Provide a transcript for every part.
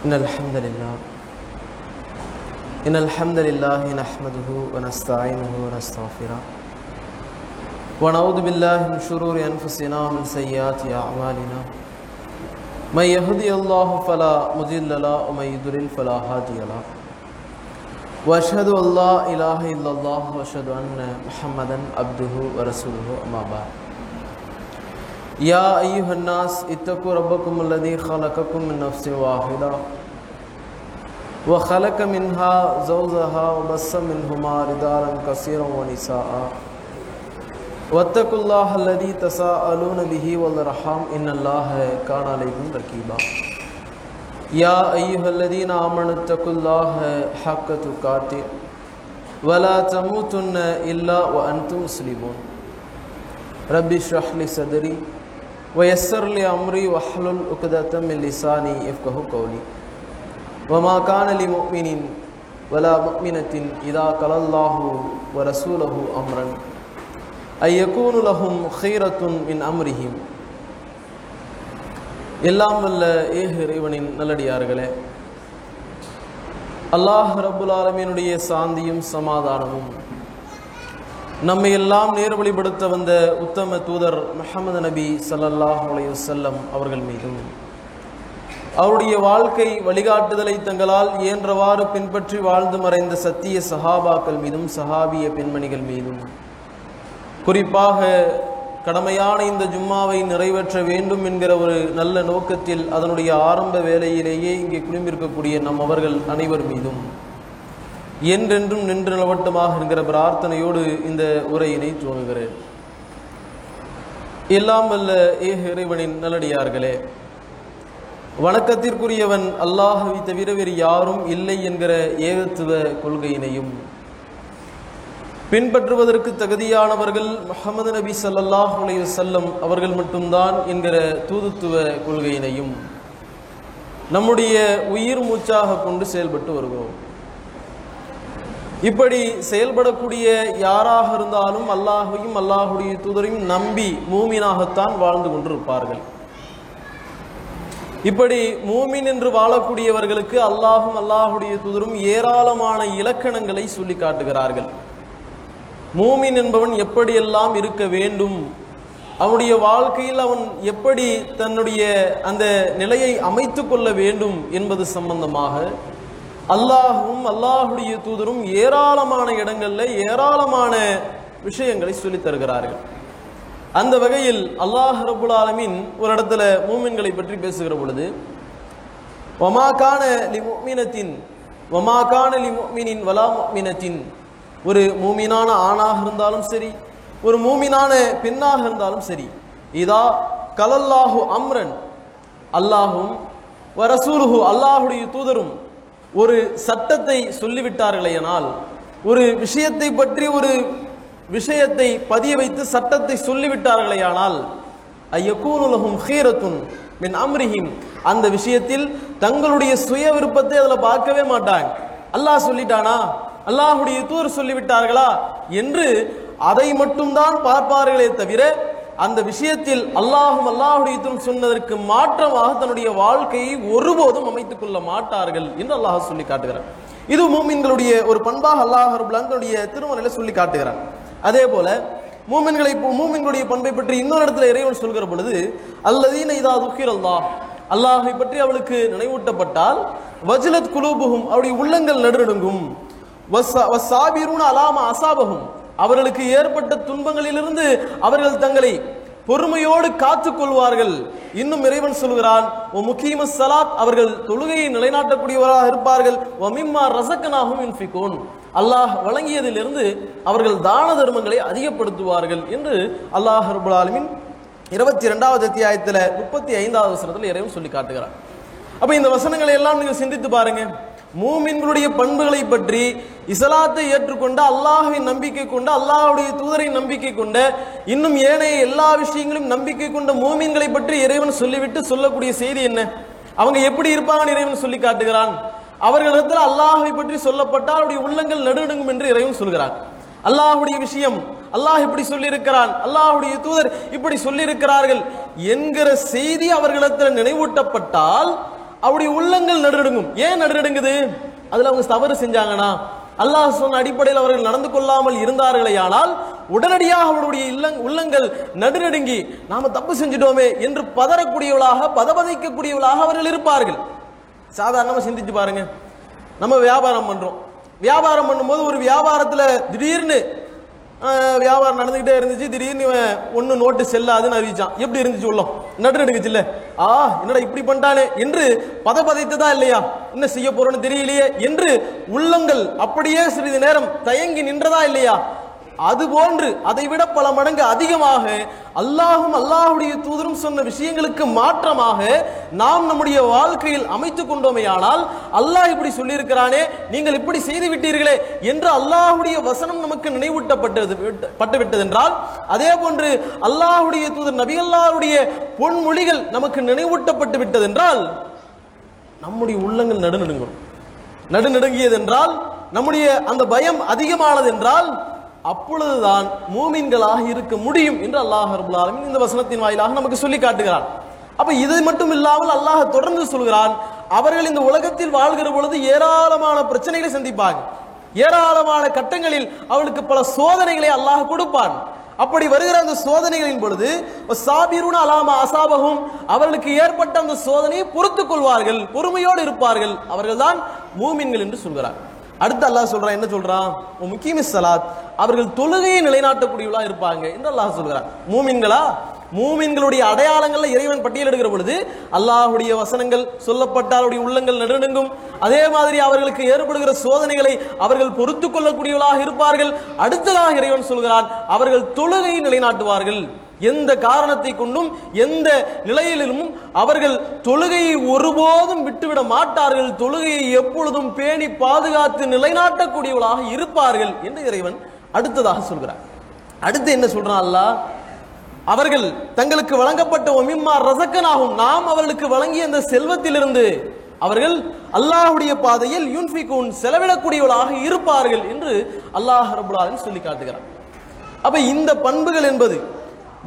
إن الحمد لله. إن الحمد لله نحمده ونستعينه ونستغفره. ونعوذ بالله من شرور أنفسنا ومن سيئات أعمالنا. من يهدي الله فلا مضل له ومن يضلل فلا هادي له. وأشهد أن لا إله إلا الله وأشهد أن محمدا عبده ورسوله أما بعد. يا أيها الناس، اتقوا ربكم الذي خلقكم من نفس واحدة وخلق منها زوجها وبث منهما رجالا كثيرا ونساء واتقوا الله الذي تساءلون به والارحام، ان الله كان عليكم رقيبا يا ايها الذين امنوا اتقوا الله حق تقاته ولا تموتن الا وانتم مسلمون ربي اشرح لي صدري வயஸ்ஸர்லி அம்ரி வஹலுல் உக்தத்தம் லிசானி எஃப்கஹு கௌலி வமா கானலி முக்மினின் வலா முக்மினத்தின் இதா கலல்லாஹு வ ரசூலஹு அம்ரன் ஐயக்கூனு லஹும் ஹீரத்துன் மின் அம்ரிஹிம் எல்லாம் வல்ல ஏஹ் இறைவனின் நல்லடியார்களே. அல்லாஹ் ரபுல் ஆலமீனுடைய சாந்தியும் சமாதானமும் நம்மை எல்லாம் நேர்வழிப்படுத்த வந்த உத்தம தூதர் முஹம்மது நபி ஸல்லல்லாஹு அலையுசல்லம் அவர்கள் மீதும் அவருடைய வாழ்க்கை வழிகாட்டுதலை தங்களால் இயன்றவாறு பின்பற்றி வாழ்ந்து மறைந்த சத்திய சஹாபாக்கள் மீதும் சஹாபிய பெண்மணிகள் மீதும் குறிப்பாக கடமையான இந்த ஜும்மாவை நிறைவேற்ற வேண்டும் என்கிற ஒரு நல்ல நோக்கத்தில் அதனுடைய ஆரம்ப வேலையிலேயே இங்கே குழும்பிருக்கக்கூடிய நம் அவர்கள் அனைவர் மீதும் என்றென்றும் நின்று நிலவட்டுமாக என்கிற பிரார்த்தனையோடு இந்த உரையினை துவங்குகிறேன். எல்லாம் வல்ல ஏக இறைவனின் நல்லடியார்களே வணக்கத்திற்குரியவன் அல்லாஹவை தவிர வேறு யாரும் இல்லை என்கிற ஏகத்துவ கொள்கையினையும் பின்பற்றுவதற்கு தகுதியானவர்கள் முகமது நபி சல்லாஹ் செல்லம் அவர்கள் மட்டும்தான் என்கிற தூதுத்துவ கொள்கையினையும் நம்முடைய உயிர் மூச்சாக கொண்டு செயல்பட்டு வருகிறோம். இப்படி செயல்படக்கூடிய யாராக இருந்தாலும் அல்லாஹையும் அல்லாஹுடைய தூதரையும் நம்பி மூமினாகத்தான் வாழ்ந்து கொண்டிருப்பார்கள். இப்படி மூமின் என்று வாழக்கூடியவர்களுக்கு அல்லாஹும் அல்லாஹுடைய தூதரும் ஏராளமான இலக்கணங்களை சொல்லி காட்டுகிறார்கள். மூமின் என்பவன் எப்படியெல்லாம் இருக்க வேண்டும்? அவனுடைய வாழ்க்கையில் அவன் எப்படி தன்னுடைய அந்த நிலையை அமைத்து கொள்ள வேண்டும் என்பது சம்பந்தமாக அல்லாஹும் அல்லாஹுடைய தூதரும் ஏராளமான இடங்கள்ல ஏராளமான விஷயங்களை சொல்லித் தருகிறார்கள். அந்த வகையில் அல்லாஹ் ரபுல் ஆலமின் ஒரு இடத்துல மூமின்களை பற்றி பேசுகிற பொழுது ஒமாக்கான லி முக்மினத்தின் ஒமாகான வலா முக்மினத்தின் ஒரு மூமினான ஆணாக இருந்தாலும் சரி ஒரு மூமினான பெண்ணாக இருந்தாலும் சரி இதா கலல்லாஹு அம்ரன். அல்லாஹும் வரசூலுஹு அல்லாஹுடைய தூதரும் ஒரு சட்டத்தை சொல்லிவிட்டார்களேனால் ஒரு விஷயத்தை பற்றி ஒரு விஷயத்தை பதிய வைத்து சட்டத்தை சொல்லிவிட்டார்களேயானால் ஐயக்கூனுலகும் ஹீரத்துன் மின் அம்ரிஹிம். அந்த விஷயத்தில் தங்களுடைய சுய விருப்பத்தை அதில் பார்க்கவே மாட்டாங்க. அல்லாஹ் சொல்லிட்டானா? அல்லாஹுடைய தூர் சொல்லிவிட்டார்களா? என்று அதை மட்டும்தான் பார்ப்பார்களே தவிர அந்த விஷயத்தில் அல்லாஹும் அல்லாஹுடைய சொன்னதற்கு மாற்றமாக தன்னுடைய வாழ்க்கையை ஒருபோதும் அமைத்துக் கொள்ள மாட்டார்கள் என்று அல்லாஹ் சொல்லி காட்டுகிறார் இது மூமின்களுடைய ஒரு பண்பாக அல்லாஹ் தன்னுடைய திருமலையில சொல்லி காட்டுகிறார் அதே போல மூமின்களை மூமின்களுடைய பண்பை பற்றி இன்னொரு இடத்துல இறைவன் சொல்கிற பொழுது அல்லதீன இதா துக்கிர் அல்லாஹ் அல்லாஹை பற்றி அவளுக்கு நினைவூட்டப்பட்டால் வஜ்லத் குலூபுகும் அவருடைய உள்ளங்கள் நடுநடுங்கும். சாபீருன அலாம அசாபகும் அவர்களுக்கு ஏற்பட்ட துன்பங்களிலிருந்து அவர்கள் தங்களை பொறுமையோடு காத்துக் கொள்வார்கள். இன்னும் இறைவன் சொல்கிறான் ஓ முக்கியம சலாத் அவர்கள் தொழுகையை நிலைநாட்டக்கூடியவராக இருப்பார்கள். ஓ மிம்மா ரசக்கனாகும் இன்ஃபிகோன் அல்லாஹ் வழங்கியதிலிருந்து அவர்கள் தான தர்மங்களை அதிகப்படுத்துவார்கள் என்று அல்லாஹ் ரபுல் ஆலமின் இருபத்தி இரண்டாவது அத்தியாயத்தில் முப்பத்தி ஐந்தாவது வசனத்தில் இறைவன் சொல்லி காட்டுகிறார் அப்போ இந்த வசனங்களை எல்லாம் நீங்கள் சிந்தித்து பாருங்கள் மூமின்களுடைய பண்புகளை பற்றி இஸ்லாத்தை ஏற்றுக்கொண்ட அல்லாஹின் நம்பிக்கை கொண்ட அல்லாஹுடைய தூதரை நம்பிக்கை கொண்ட இன்னும் ஏனைய எல்லா விஷயங்களையும் நம்பிக்கை கொண்ட மூமின்களை பற்றி இறைவன் சொல்லிவிட்டு சொல்லக்கூடிய செய்தி என்ன? அவங்க எப்படி இருப்பாங்கன்னு இறைவன் சொல்லி காட்டுகிறான். அவர்களிடத்தில் அல்லாஹை பற்றி சொல்லப்பட்டால் அவருடைய உள்ளங்கள் நடுநடுங்கும் என்று இறைவன் சொல்கிறான். அல்லாஹுடைய விஷயம் அல்லாஹ் இப்படி சொல்லியிருக்கிறான் அல்லாஹுடைய தூதர் இப்படி சொல்லியிருக்கிறார்கள் என்கிற செய்தி அவர்களிடத்தில் நினைவூட்டப்பட்டால் அவருடைய உள்ளங்கள் நடுநடுங்கும். ஏன் நடுநடுங்குது? அதுல அவங்க தவறு செஞ்சாங்கன்னா அல்லாஹ் சொன்ன அடிப்படையில் அவர்கள் நடந்து கொள்ளாமல் இருந்தார்களே ஆனால் உடனடியாக அவருடைய இல்லங் உள்ளங்கள் நடுநடுங்கி நாம தப்பு செஞ்சிட்டோமே என்று பதறக்கூடியவளாக பதபதைக்கக்கூடியவளாக அவர்கள் இருப்பார்கள். சாதாரணமா சிந்திச்சு பாருங்க. நம்ம வியாபாரம் பண்றோம். வியாபாரம் பண்ணும்போது ஒரு வியாபாரத்துல திடீர்னு வியாபாரம் நடந்துகிட்டே இருந்துச்சு. திடீர்னு இவன் ஒன்னு நோட்டு செல்லாதுன்னு அறிவிச்சான். எப்படி இருந்துச்சு உள்ளம்? நடு நடுக்குச்சு இல்ல ஆ என்னடா இப்படி பண்ணிட்டானே? என்று பதபதைத்ததா இல்லையா? என்ன செய்ய போறோன்னு தெரியலையே. என்று உள்ளங்கள் அப்படியே சிறிது நேரம் தயங்கி நின்றதா இல்லையா? அது போன்று பல மடங்கு அதிகமாக அல்லாஹும் அல்லாஹுடைய தூதரும் சொன்ன விஷயங்களுக்கு மாற்றமாக நாம் நம்முடைய வாழ்க்கையில் அமைத்துக் கொண்டோமேயானால் அல்லாஹ் இப்படி சொல்லியிருக்கிறானே நீங்கள் இப்படி செய்து விட்டீர்களே என்று அல்லாஹுடைய வசனம் நமக்கு நினைவூட்டப்பட்டது பட்டுவிட்டதென்றால் அதே போன்று அல்லாஹுடைய தூதர் நபி அல்லாஹுடைய பொன்மொழிகள் நமக்கு நினைவூட்டப்பட்டு விட்டதென்றால் நம்முடைய உள்ளங்கள் நடுநடுங்கும். நடுநடுங்கியது என்றால் நம்முடைய அந்த பயம் அதிகமானது என்றால் அப்பொழுதுதான் மூமின்களாக இருக்க முடியும் என்று அல்லாஹ் ரபுல் இந்த வசனத்தின் வாயிலாக நமக்கு சொல்லி காட்டுகிறான். அப்ப இது மட்டும் இல்லாமல் அல்லாஹ் தொடர்ந்து சொல்கிறான் அவர்கள் இந்த உலகத்தில் வாழ்கிற பொழுது ஏராளமான பிரச்சனைகளை சந்திப்பாங்க ஏராளமான கட்டங்களில் அவளுக்கு பல சோதனைகளை அல்லாஹ் கொடுப்பான். அப்படி வருகிற அந்த சோதனைகளின் பொழுது சாபிருன அலாமா அசாபகும் அவர்களுக்கு ஏற்பட்ட அந்த சோதனையை பொறுத்துக் கொள்வார்கள் பொறுமையோடு இருப்பார்கள். அவர்கள்தான் மூமின்கள் என்று சொல்கிறார் அடுத்து அல்லாஹ் சொல்றான் என்ன சொல்றான்? முக்கியமி சலாத். அவர்கள் தொழுகையை நிலைநாட்டக்கூடியவளா இருப்பாங்க என்று அல்லாஹ் சொல்கிறார் மூமின்களா? மூமின்களுடைய அடையாளங்கள்ல இறைவன் பட்டியலிடுகிற பொழுது அல்லாஹ்வுடைய வசனங்கள் சொல்லப்பட்டால் அவருடைய உள்ளங்கள் நடுநடுங்கும் அதே மாதிரி அவர்களுக்கு ஏற்படுகிற சோதனைகளை அவர்கள் பொறுத்து கொள்ளக்கூடியவர்களாக இருப்பார்கள். அடுத்ததாக இறைவன் சொல்கிறான் அவர்கள் தொழுகையை நிலைநாட்டுவார்கள். எந்த காரணத்தை கொண்டும் எந்த நிலையிலும் அவர்கள் தொழுகையை ஒருபோதும் விட்டுவிட மாட்டார்கள். தொழுகையை எப்பொழுதும் பேணி பாதுகாத்து நிலைநாட்டக்கூடியவர்களாக இருப்பார்கள் என்று இறைவன் அடுத்ததாக சொல்கிறார் அடுத்து என்ன சொல்றான் அல்லாஹ்? அவர்கள் தங்களுக்கு வழங்கப்பட்ட ஒமிம்மா ரசக்கனாகும். நாம் அவர்களுக்கு வழங்கிய அந்த செல்வத்திலிருந்து அவர்கள் அல்லாஹுடைய பாதையில் யூன்ஃபிகூன் செலவிடக்கூடியவர்களாக இருப்பார்கள் என்று அல்லாஹ் ரபுல் சொல்லி காட்டுகிறார் அப்ப இந்த பண்புகள் என்பது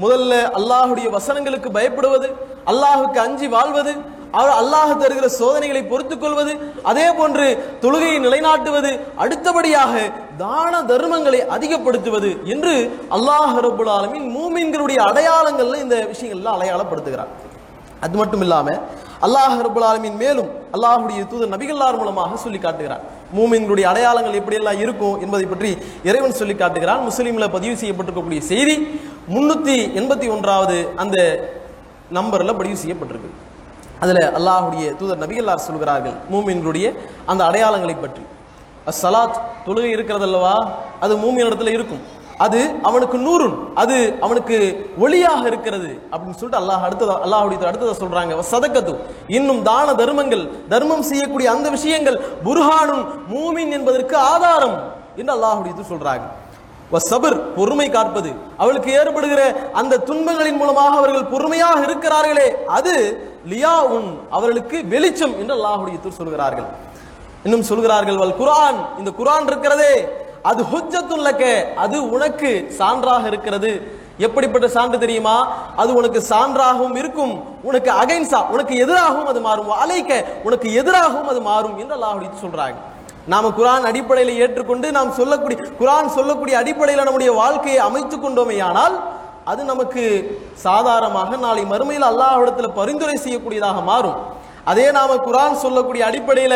முதல்ல அல்லாஹுடைய வசனங்களுக்கு பயப்படுவது அல்லாஹுக்கு அஞ்சி வாழ்வது அவர் அல்லாஹ் தருகிற சோதனைகளை பொறுத்துக் கொள்வது அதே போன்று தொழுகையை நிலைநாட்டுவது அடுத்தபடியாக தான தர்மங்களை அதிகப்படுத்துவது என்று அல்லாஹ் ரபுல் ஆலமின் மூமின்களுடைய அடையாளங்கள்ல இந்த விஷயங்கள்ல அடையாளப்படுத்துகிறார். அது மட்டும் இல்லாம அல்லாஹ் ரபுல் ஆலமின் மேலும் அல்லாஹுடைய தூதர் நபிகள்லார் மூலமாக சொல்லி காட்டுகிறார். மூமின்களுடைய அடையாளங்கள் எப்படியெல்லாம் இருக்கும் என்பதை பற்றி இறைவன் சொல்லி காட்டுகிறான். முஸ்லீம்ல பதிவு செய்யப்பட்டிருக்கக்கூடிய செய்தி முன்னூத்தி எண்பத்தி ஒன்றாவது அந்த நம்பர்ல பதிவு செய்யப்பட்டிருக்கு. அதுல அல்லாஹுடைய தூதர் நபிகள்லார் சொல்கிறார்கள் மூமின்களுடைய அந்த அடையாளங்களை பற்றி. அஸ்ஸலாத் தொழுகை இருக்கிறதல்லவா? அது மூமியின் இடத்துல இருக்கும். அது அவனுக்கு நூறுன். அது அவனுக்கு ஒளியாக இருக்கிறது அப்படின்னு சொல்லிட்டு அல்லாஹ் அடுத்ததா அல்லாஹுடைய அடுத்ததை சொல்றாங்க. சதக்கத்து. இன்னும் தான தர்மங்கள் தர்மம் செய்யக்கூடிய அந்த விஷயங்கள் புர்ஹானும் மூமின் என்பதற்கு ஆதாரம் என்று அல்லாஹுடைய சொல்றாங்க. சபர் பொறுமை காற்பது அவளுக்கு ஏற்படுகிற அந்த துன்பங்களின் மூலமாக அவர்கள் பொறுமையாக இருக்கிறார்களே அது லியா உன் அவர்களுக்கு வெளிச்சம் என்று அல்லாஹுடைய சொல்கிறார்கள். இன்னும் சொல்கிறார்கள் வல் குரான் இந்த குரான் இருக்கிறதே. அது ஹுஜ்ஜத்துல்லக்க அது உனக்கு சான்றாக இருக்கிறது. எப்படிப்பட்ட சான்று தெரியுமா? அது உனக்கு சான்றாகவும் இருக்கும். உனக்கு அகைன்சா உனக்கு எதிராகவும் அது மாறும். அலைக்க. உனக்கு எதிராகவும் அது மாறும் என்று அல்லாஹுடைய சொல்றாங்க. நாம குரான் அடிப்படையில் ஏற்றுக்கொண்டு நாம் சொல்லக்கூடிய குரான் சொல்லக்கூடிய அடிப்படையில் நம்முடைய வாழ்க்கையை அமைத்துக் கொண்டோமேயானால் அது நமக்கு சாதாரணமாக நாளை மறுமையில் அல்லாஹிடத்தில் பரிந்துரை செய்யக்கூடியதாக மாறும். அதே நாம குரான் சொல்லக்கூடிய அடிப்படையில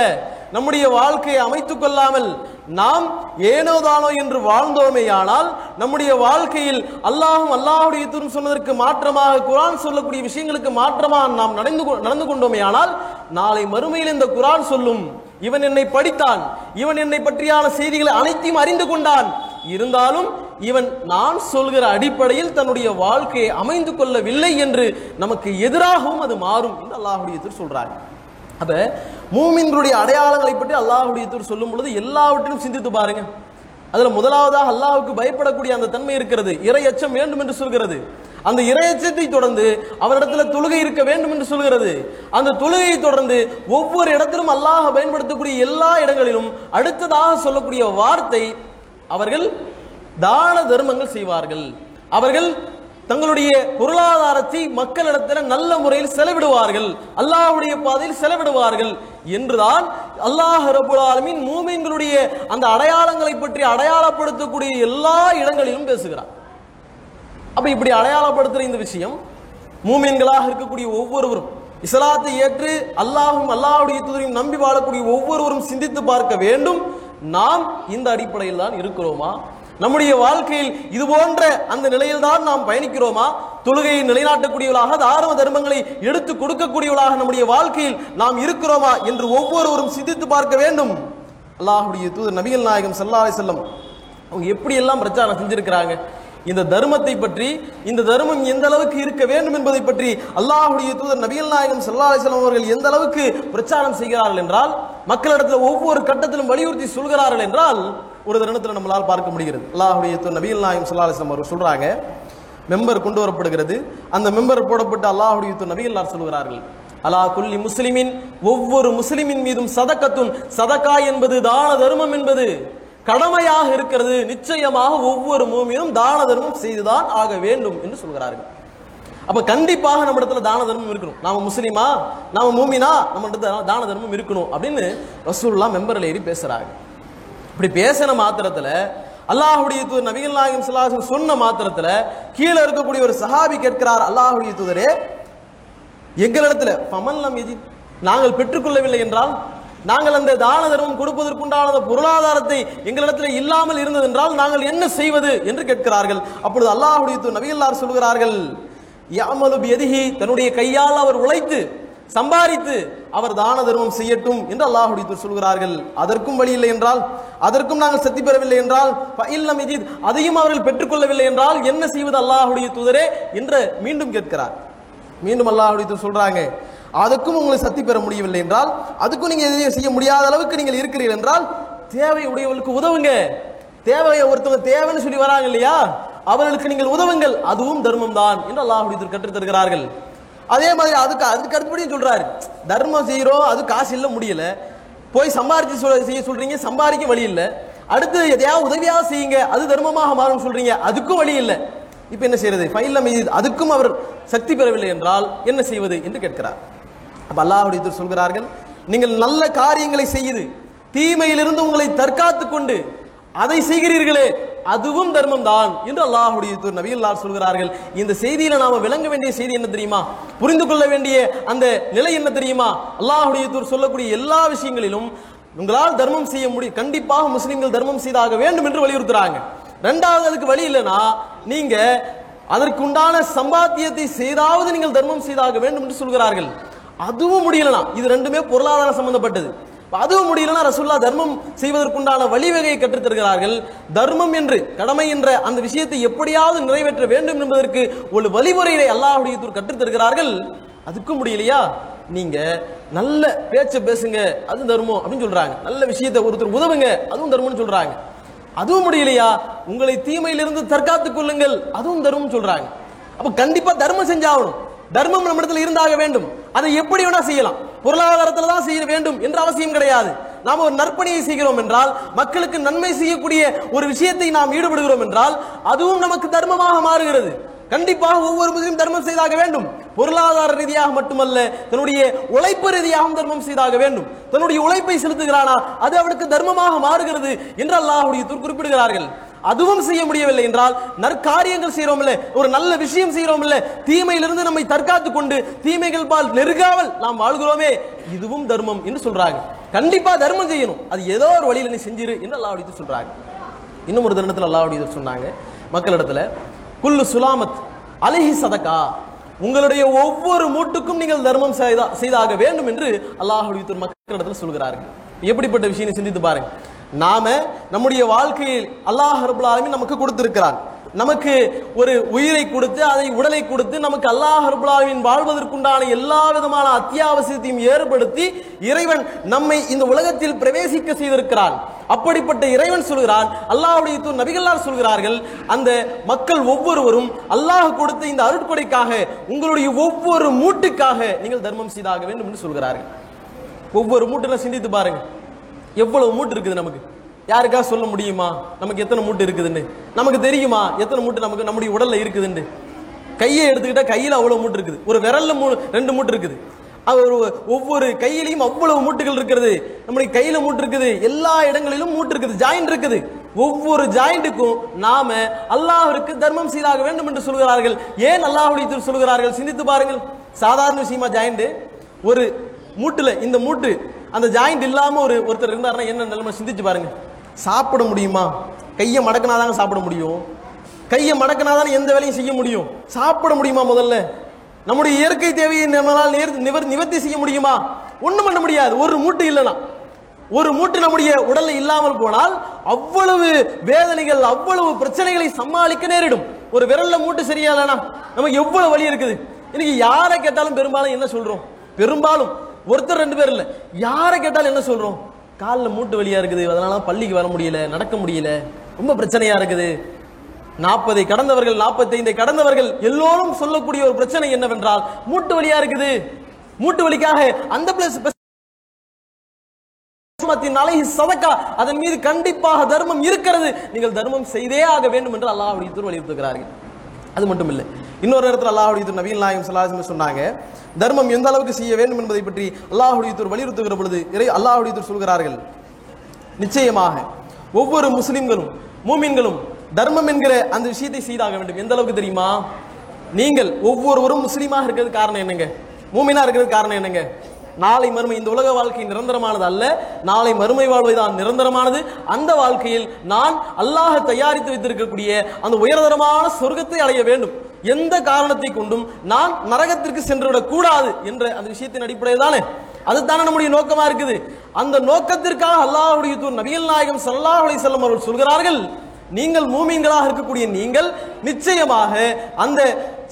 நம்முடைய வாழ்க்கையை அமைத்துக் கொள்ளாமல் நாம் ஏனோதானோ என்று வாழ்ந்தோமேயானால் நம்முடைய வாழ்க்கையில் அல்லாஹும் அல்லாஹுடைய தூரம் சொன்னதற்கு மாற்றமாக குரான் சொல்லக்கூடிய விஷயங்களுக்கு மாற்றமாக நாம் நடந்து கொ- நடந்து கொண்டோமேயானால் நாளை மறுமையில் இந்த குரான் சொல்லும். இவன் என்னை படித்தான். இவன் என்னை பற்றியான செய்திகளை அனைத்தையும் அறிந்து கொண்டான். இருந்தாலும் இவன் நான் சொல்கிற அடிப்படையில் தன்னுடைய வாழ்க்கையை அமைந்து கொள்ளவில்லை என்று நமக்கு எதிராகவும் அது மாறும் என்று அல்லாஹுடைய தூர் சொல்றாரு. அப்ப மூமின்களுடைய அடையாளங்களை பற்றி அல்லாஹுடைய தூர் சொல்லும் பொழுது எல்லாவற்றையும் சிந்தித்து பாருங்க. அதுல முதலாவதாக அல்லாஹுக்கு பயப்படக்கூடிய அந்த தன்மை இருக்கிறது. இறை அச்சம் வேண்டும் என்று சொல்கிறது. அந்த இறையச்சத்தை தொடர்ந்து அவரிடத்துல தொழுகை இருக்க வேண்டும் என்று சொல்கிறது. அந்த தொழுகையை தொடர்ந்து ஒவ்வொரு இடத்திலும் அல்லாஹ் பயன்படுத்தக்கூடிய எல்லா இடங்களிலும் அடுத்ததாக சொல்லக்கூடிய வார்த்தை அவர்கள் தான தர்மங்கள் செய்வார்கள். அவர்கள் தங்களுடைய பொருளாதாரத்தை மக்களிடத்தில் நல்ல முறையில் செலவிடுவார்கள். அல்லாஹுடைய பாதையில் செலவிடுவார்கள். என்றுதான் அல்லாஹ் ரபுல் மூமின்களுடைய அந்த அடையாளங்களை பற்றி அடையாளப்படுத்தக்கூடிய எல்லா இடங்களிலும் பேசுகிறார். அப்ப இப்படி அடையாளப்படுத்துற இந்த விஷயம் மூமின்களாக இருக்கக்கூடிய ஒவ்வொருவரும் இஸ்லாத்தை ஏற்று அல்லாஹும் அல்லாஹுடைய தூதரையும் நம்பி வாழக்கூடிய ஒவ்வொருவரும் சிந்தித்து பார்க்க வேண்டும். நாம் இந்த அடிப்படையில் தான் இருக்கிறோமா? நம்முடைய வாழ்க்கையில் இது போன்ற அந்த நிலையில் தான் நாம் பயணிக்கிறோமா? தொழுகையை நிலைநாட்டக்கூடியவளாக தாரம தர்மங்களை எடுத்து கொடுக்கக்கூடியவளாக நம்முடைய வாழ்க்கையில் நாம் இருக்கிறோமா என்று ஒவ்வொருவரும் சிந்தித்து பார்க்க வேண்டும். அல்லாஹுடைய தூதர் நபிகள் நாயகம் ஸல்லல்லாஹு செல்லம் அவங்க எப்படி எல்லாம் பிரச்சாரம் செஞ்சிருக்கிறாங்க? இந்த தர்மத்தை பற்றி இந்த தர்மம் எந்த அளவுக்கு இருக்க வேண்டும் என்பதை பற்றி அல்லாஹுடைய தூதர் நபிகள் நாயகம் ஸல்லல்லாஹு செல்லம் அவர்கள் எந்த அளவுக்கு பிரச்சாரம் செய்கிறார்கள் என்றால் மக்களிடத்தில் ஒவ்வொரு கட்டத்திலும் வலியுறுத்தி சொல்கிறார்கள் என்றால் ஒரு தருணத்தில் நம்மளால் பார்க்க முடிகிறது. அல்லாஹுடைய தூதர் நபிகள் நாயம் ஸல்லல்லாஹு அலைஹி சொல்கிறாங்க மெம்பர் கொண்டு வரப்படுகிறது. அந்த மெம்பர் போடப்பட்டு அல்லாஹுடைய தூதர் நபிகள் சொல்கிறார்கள் அலா குல்லி முஸ்லிமின் ஒவ்வொரு முஸ்லிமின் மீதும் சதக்கத்துன் சதக்கா என்பது தான தர்மம் என்பது கடமையாக இருக்கிறது. நிச்சயமாக ஒவ்வொரு மூமியும் தான தர்மம் செய்துதான் ஆக வேண்டும் என்று சொல்கிறார்கள். அப்ப கண்டிப்பாக நம்ம இடத்துல தான தர்மம் இருக்கணும். நாம முஸ்லீமா? நாம மூமினா? நம்ம இடத்துல தான தர்மம் இருக்கணும் அப்படின்னு ரசூல்லா மெம்பர்ல ஏறி பேசுறாங்க. இப்படி பேசின மாத்திரத்துல அல்லாஹுடைய தூதர் நபிகள் நாயகம் சிலாசன் சொன்ன மாத்திரத்துல கீழே இருக்கக்கூடிய ஒரு சஹாபி கேட்கிறார் அல்லாஹுடைய தூதரே எங்களிடத்துல பமல்லம் எதி நாங்கள் பெற்றுக்கொள்ளவில்லை என்றால் நாங்கள் அந்த தான தர்மம் கொடுப்பதற்குண்டான பொருளாதாரத்தை எங்களிடத்தில் இல்லாமல் இருந்தது என்றால் நாங்கள் என்ன செய்வது? என்று கேட்கிறார்கள். அப்பொழுது அல்லாஹுடைய தூதர் நபிகள்லார் சொல்கிறார்கள் யாமலு எதிகி தன்னுடைய கையால் அவர் உழைத்து சம்பாதித்து அவர் தான தர்மம் செய்யட்டும் என்று அல்லாஹுடைய சொல்கிறார்கள். அதற்கும் வழி இல்லை என்றால் அதற்கும் நாங்கள் சக்தி பெறவில்லை என்றால் இல்லம் இஜித் அதையும் அவர்கள் பெற்றுக்கொள்ளவில்லை என்றால் என்ன செய்வது அல்லாஹுடைய தூதரே என்று மீண்டும் கேட்கிறார். மீண்டும் அல்லாஹுடைய சொல்றாங்க அதுக்கும் உங்களுக்கு சக்தி பெற முடியவில்லை என்றால் அதுக்கும் நீங்கள் எதையும் செய்ய முடியாத அளவுக்கு நீங்கள் இருக்கிறீர்கள் என்றால் தேவை உடையவர்களுக்கு உதவுங்க. தேவையை ஒருத்தவங்க தேவைன்னு சொல்லி வராங்க இல்லையா? அவர்களுக்கு நீங்கள் உதவுங்கள். அதுவும் தர்மம் தான் என்று அல்லாஹுடைய தூதர் கற்றுத் தருகிறார்கள் அதே மாதிரி அதுக்கு அதுக்கு அடுத்தபடியும் சொல்கிறாரு தர்மம் செய்கிறோம் அது காசு இல்ல முடியல. போய் சம்பாரிச்சு சொல் செய்ய சொல்கிறீங்க சம்பாதிக்க வழி இல்லை. அடுத்து எதையாவது உதவியாக செய்யுங்க அது தர்மமாக மாறும் சொல்கிறீங்க அதுக்கும் வழி இல்லை. இப்போ என்ன செய்யறது? ஃபைல்ல மீது அதுக்கும் அவர் சக்தி பெறவில்லை என்றால் என்ன செய்வது என்று கேட்கிறார். அப்போ அல்லாஹுடைய சொல்கிறார்கள் நீங்கள் நல்ல காரியங்களை செய்து தீமையிலிருந்து உங்களை தற்காத்து கொண்டு அதை செய்கிறீர்களே அதுவும் தர்மம் தான் என்று அல்லாஹுடைய தூதர் நபிகளார் சொல்கிறார்கள். இந்த செய்தியில நாம விளங்க வேண்டிய செய்தி என்ன தெரியுமா? புரிந்து கொள்ள வேண்டிய அந்த நிலை என்ன தெரியுமா? அல்லாஹுடைய சொல்லக்கூடிய எல்லா விஷயங்களிலும் உங்களால் தர்மம் செய்ய முடியும் கண்டிப்பாக முஸ்லிம்கள் தர்மம் செய்தாக வேண்டும் என்று வலியுறுத்துறாங்க. ரெண்டாவது அதுக்கு வழி இல்லைன்னா நீங்க அதற்குண்டான சம்பாத்தியத்தை செய்தாவது நீங்கள் தர்மம் செய்தாக வேண்டும் என்று சொல்கிறார்கள். அதுவும் முடியலனா இது ரெண்டுமே பொருளாதார சம்பந்தப்பட்டது. அதுவும் முடியலன்னா ரசுல்லா தர்மம் செய்வதற்குண்டான வழிவகையை கற்றுத்தருகிறார்கள். தர்மம் என்று கடமை என்ற அந்த விஷயத்தை எப்படியாவது நிறைவேற்ற வேண்டும் என்பதற்கு ஒரு வழிமுறையை அல்லாஹுடைய கற்றுத்தருகிறார்கள். அதுக்கும் முடியலையா? நீங்க நல்ல பேச்ச பேசுங்க அது தர்மம் அப்படின்னு சொல்றாங்க. நல்ல விஷயத்தை ஒருத்தர் உதவுங்க அதுவும் தர்மம்னு சொல்றாங்க. அதுவும் முடியலையா? உங்களை தீமையிலிருந்து தற்காத்துக் கொள்ளுங்கள் அதுவும் தர்மம் சொல்றாங்க. அப்ப கண்டிப்பா தர்மம் செஞ்சாகணும். தர்மம் நம்மிடத்தில் இருந்தாக வேண்டும். அதை எப்படி வேணா செய்யலாம். பொருளாதாரத்தில் தான் செய்ய வேண்டும் என்ற அவசியம் கிடையாது. நாம் ஒரு நற்பணியை செய்கிறோம் என்றால் மக்களுக்கு நன்மை செய்யக்கூடிய ஒரு விஷயத்தை நாம் ஈடுபடுகிறோம் என்றால் அதுவும் நமக்கு தர்மமாக மாறுகிறது. கண்டிப்பாக ஒவ்வொரு முஸ்லிம் தர்மம் செய்தாக வேண்டும். பொருளாதார ரீதியாக மட்டுமல்ல தன்னுடைய உழைப்பு ரீதியாகவும் தர்மம் செய்தாக வேண்டும். தன்னுடைய உழைப்பை செலுத்துகிறானா அது அவனுக்கு தர்மமாக மாறுகிறது என்று அல்லாஹுடைய தூர் குறிப்பிடுகிறார்கள். அதுவும் செய்ய முடியவில்லை என்றால் நற்காரியங்கள் செய்கிறோம் இல்ல ஒரு நல்ல விஷயம் செய்கிறோம் இல்ல தீமையிலிருந்து நம்மை தற்காத்துக் கொண்டு தீமைகள் பால் நெருங்காமல் நாம் வாழ்கிறோமே இதுவும் தர்மம் என்று சொல்றாங்க. கண்டிப்பா தர்மம் செய்யணும். அது ஏதோ ஒரு வழியில் நீ செஞ்சிரு என்று அல்லாஹ்வுடைய சொல்றாங்க. இன்னும் ஒரு தருணத்தில் அல்லாஹ் தூதர் சொன்னாங்க. மக்களிடத்துல குல்லு சுலாமத் அலைஹி சதக்கா உங்களுடைய ஒவ்வொரு மூட்டுக்கும் நீங்கள் தர்மம் செய்தா- செய்தாக வேண்டும் என்று அல்லாஹ் தூதர் மக்களிடத்தில் சொல்கிறார்கள். எப்படிப்பட்ட விஷயம் சிந்தித்து பாருங்க. நாம நம்முடைய வாழ்க்கையில் அல்லாஹ் ரபுல் நமக்கு கொடுத்திருக்கிறான். நமக்கு ஒரு உயிரை கொடுத்து அதை உடலை கொடுத்து நமக்கு அல்லாஹ் ரபுல் வாழ்வதற்குண்டான எல்லா விதமான அத்தியாவசியத்தையும் ஏற்படுத்தி இறைவன் நம்மை இந்த உலகத்தில் பிரவேசிக்க செய்திருக்கிறான். அப்படிப்பட்ட இறைவன் சொல்கிறான் அல்லாஹ்வுடைய தூர் நபிகள்லார் சொல்கிறார்கள் அந்த மக்கள் ஒவ்வொருவரும் அல்லாஹ் கொடுத்த இந்த அருட்கொடைக்காக உங்களுடைய ஒவ்வொரு மூட்டுக்காக நீங்கள் தர்மம் செய்தாக வேண்டும் என்று சொல்கிறார்கள். ஒவ்வொரு மூட்டில் சிந்தித்து பாருங்கள் எவ்வளவு மூட்டு இருக்குது நமக்கு? யாருக்கா சொல்ல முடியுமா? நமக்கு எத்தனை மூட்டு இருக்குதுன்னு? நமக்கு தெரியுமா? எத்தனை மூட்டு நமக்கு நம்முடைய உடல்ல இருக்குதுன்னு? கையை எடுத்துக்கிட்டா கையில அவ்வளவு மூட்டு இருக்குது. ஒரு விரல்ல மூ ரெண்டு மூட்டு இருக்குது. அவர் ஒவ்வொரு கையிலையும் அவ்வளவு மூட்டுகள் இருக்கிறது. நம்முடைய கையில மூட்டு இருக்குது. எல்லா இடங்களிலும் மூட்டு இருக்குது. ஜாயிண்ட் இருக்குது. ஒவ்வொரு ஜாயிண்ட்டுக்கும் நாம அல்லாஹருக்கு தர்மம் செய்தாக வேண்டும் என்று சொல்கிறார்கள். ஏன் அல்லாஹுடைய சொல்கிறார்கள்? சிந்தித்து பாருங்கள். சாதாரண விஷயமா ஜாயிண்ட் ஒரு மூட்டுல இந்த மூட்டு அந்த ஜாயிண்ட் இல்லாமல் ஒரு ஒருத்தர் இருந்தாருன்னா என்ன நிலைமை? சிந்திச்சு பாருங்க. சாப்பிட முடியுமா? கையை மடக்கினாதாங்க சாப்பிட முடியும். கையை மடக்கினாதான் எந்த வேலையும் செய்ய முடியும். சாப்பிட முடியுமா முதல்ல? நம்முடைய இயற்கை தேவையை நம்மளால் நிவர் நிவர்த்தி செய்ய முடியுமா? ஒன்றும் பண்ண முடியாது. ஒரு மூட்டு இல்லைனா ஒரு மூட்டு நம்முடைய உடல்ல இல்லாமல் போனால் அவ்வளவு வேதனைகள் அவ்வளவு பிரச்சனைகளை சமாளிக்க நேரிடும். ஒரு விரல்ல மூட்டு சரியா இல்லைனா நமக்கு எவ்வளவு வலி இருக்குது? இன்னைக்கு யாரை கேட்டாலும் பெரும்பாலும் என்ன சொல்றோம்? பெரும்பாலும் ஒருத்தர் ரெண்டு பேர் இல்ல. யாரை கேட்டாலும் என்ன சொல்றோம்? காலில் மூட்டு வலியா இருக்குது. அதனால பள்ளிக்கு வர முடியல நடக்க முடியல. ரொம்ப பிரச்சனையா இருக்குது. நாற்பதை கடந்தவர்கள் நாற்பத்தைந்தை கடந்தவர்கள் எல்லோரும் சொல்லக்கூடிய ஒரு பிரச்சனை என்னவென்றால் மூட்டு வலியா இருக்குது. மூட்டு வலிக்காக அந்த பிளஸ் சதக்கா. அதன் மீது கண்டிப்பாக தர்மம் இருக்கிறது. நீங்கள் தர்மம் செய்தே ஆக வேண்டும் என்று அல்லாஹ் தூர் வலியுறுத்துகிறார்கள் அது மட்டும் இல்லை இன்னொரு இடத்துல அல்லாஹுடைய நவீன் நாயகம் சலாஹிமே சொன்னாங்க தர்மம் எந்த அளவுக்கு செய்ய வேண்டும் என்பதை பற்றி அல்லாஹ்வுடைய வலியுறுத்துகிற பொழுது இறை அல்லாஹ்வுடைய சொல்கிறார்கள். நிச்சயமாக ஒவ்வொரு முஸ்லிம்களும் மூமின்களும் தர்மம் என்கிற அந்த விஷயத்தை செய்தாக வேண்டும். எந்த அளவுக்கு தெரியுமா? நீங்கள் ஒவ்வொருவரும் முஸ்லீமாக இருக்கிறது காரணம் என்னங்க? மூமினா இருக்கிறது காரணம் என்னங்க? நாளை மறுமை இந்த உலக வாழ்க்கை நிரந்தரமானது அல்ல. நாளை மறுமை வாழ்வை தான் நிரந்தரமானது. அந்த வாழ்க்கையில் நான் அல்லாஹ் தயாரித்து வைத்திருக்கக்கூடிய அந்த உயர்தரமான சொர்க்கத்தை அடைய வேண்டும். எந்த காரணத்தை கொண்டும் நான் நரகத்திற்கு சென்றுவிடக் கூடாது என்ற அந்த விஷயத்தின் அடிப்படையில் தானே? அதுதானே நம்முடைய நோக்கமா இருக்குது. அந்த நோக்கத்திற்காக அல்லாஹுடைய தூர் நபிகள் நாயகம் சல்லாஹ் அலி செல்லம் அவர்கள் சொல்கிறார்கள் நீங்கள் மூமின்களாக இருக்கக்கூடிய நீங்கள் நிச்சயமாக அந்த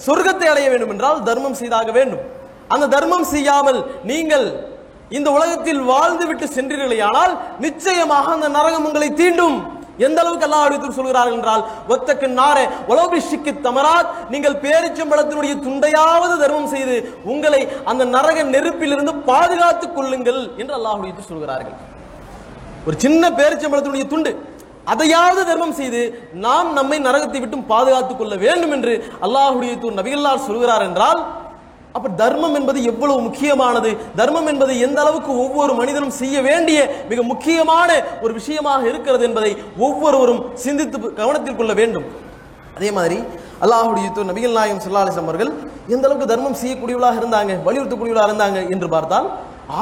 சொர்க்கத்தை அடைய வேண்டும் என்றால் தர்மம் செய்தாக வேண்டும். அந்த தர்மம் செய்யாமல் நீங்கள் இந்த உலகத்தில் வாழ்ந்து விட்டு சென்றீர்களேயானால் நிச்சயமாக அந்த நரகம் உங்களை தீண்டும். எந்த அளவுக்கு அல்லாஹ் அடித்து சொல்கிறார்கள் என்றால் ஒத்தக்கு நாரே உலோபிஷிக்கு தமராத். நீங்கள் பேரிச்சம்பழத்தினுடைய துண்டையாவது தர்மம் செய்து உங்களை அந்த நரக நெருப்பிலிருந்து பாதுகாத்துக் கொள்ளுங்கள் என்று அல்லாஹ் அடித்து சொல்கிறார்கள். ஒரு சின்ன பேரிச்சம்பழத்தினுடைய துண்டு அதையாவது தர்மம் செய்து நாம் நம்மை நரகத்தை விட்டும் பாதுகாத்துக் கொள்ள வேண்டும் என்று அல்லாஹுடைய தூர் நபிகள்லார் சொல்கிறார் என்றால் அப்ப தர்மம் என்பது எவ்வளவு முக்கியமானது? தர்மம் என்பது எந்த அளவுக்கு ஒவ்வொரு மனிதனும் செய்ய வேண்டிய மிக முக்கியமான ஒரு விஷயமாக இருக்கிறது என்பதை ஒவ்வொருவரும் சிந்தித்து கவனத்தில் கொள்ள வேண்டும். அதே மாதிரி அல்லாஹுடைய தூர் நபிகள் நாயகம் ஸல்லல்லாஹு அவர்கள் எந்த அளவுக்கு தர்மம் செய்யக்கூடியவளாக இருந்தாங்க வலியுறுத்தக்கூடியவளாக இருந்தாங்க என்று பார்த்தால்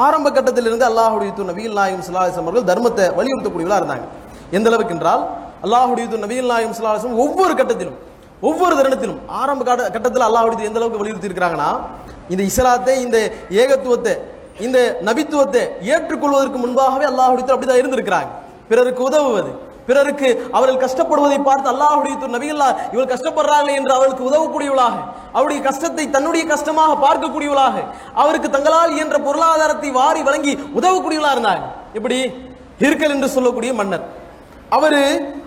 ஆரம்ப கட்டத்திலிருந்து அல்லாஹுடைய தூர் நபிகள் நாயகம் சுல்லாலிசம் அவர்கள் தர்மத்தை வலியுறுத்தக்கூடியவளாக இருந்தாங்க. எந்த அளவுக்கு என்றால் அல்லாஹுடைய தூர் நபிகள் நாயகம் சுல்லாலிசம் ஒவ்வொரு கட்டத்திலும் ஒவ்வொரு தருணத்திலும் ஆரம்ப காட்ட கட்டத்தில் அல்லாஹ் தூதர் எந்த அளவுக்கு வலியுறுத்தி இருக்கிறாங்கன்னா இந்த இஸ்லாத்தை இந்த ஏகத்துவத்தை இந்த நபித்துவத்தை ஏற்றுக்கொள்வதற்கு முன்பாகவே அல்லாஹுடைய அப்படிதான் இருந்திருக்கிறாங்க. பிறருக்கு உதவுவது பிறருக்கு அவர்கள் கஷ்டப்படுவதை பார்த்து அல்லாஹுடைய தூதர் இவள் கஷ்டப்படுறாங்களே என்று அவர்களுக்கு உதவக்கூடியவளாக அவருடைய கஷ்டத்தை தன்னுடைய கஷ்டமாக பார்க்கக்கூடியவளாக அவருக்கு தங்களால் என்ற பொருளாதாரத்தை வாரி வழங்கி உதவக்கூடியவளா இருந்தாங்க. எப்படி? ஹிர்கல் என்று சொல்லக்கூடிய மன்னர். அவரு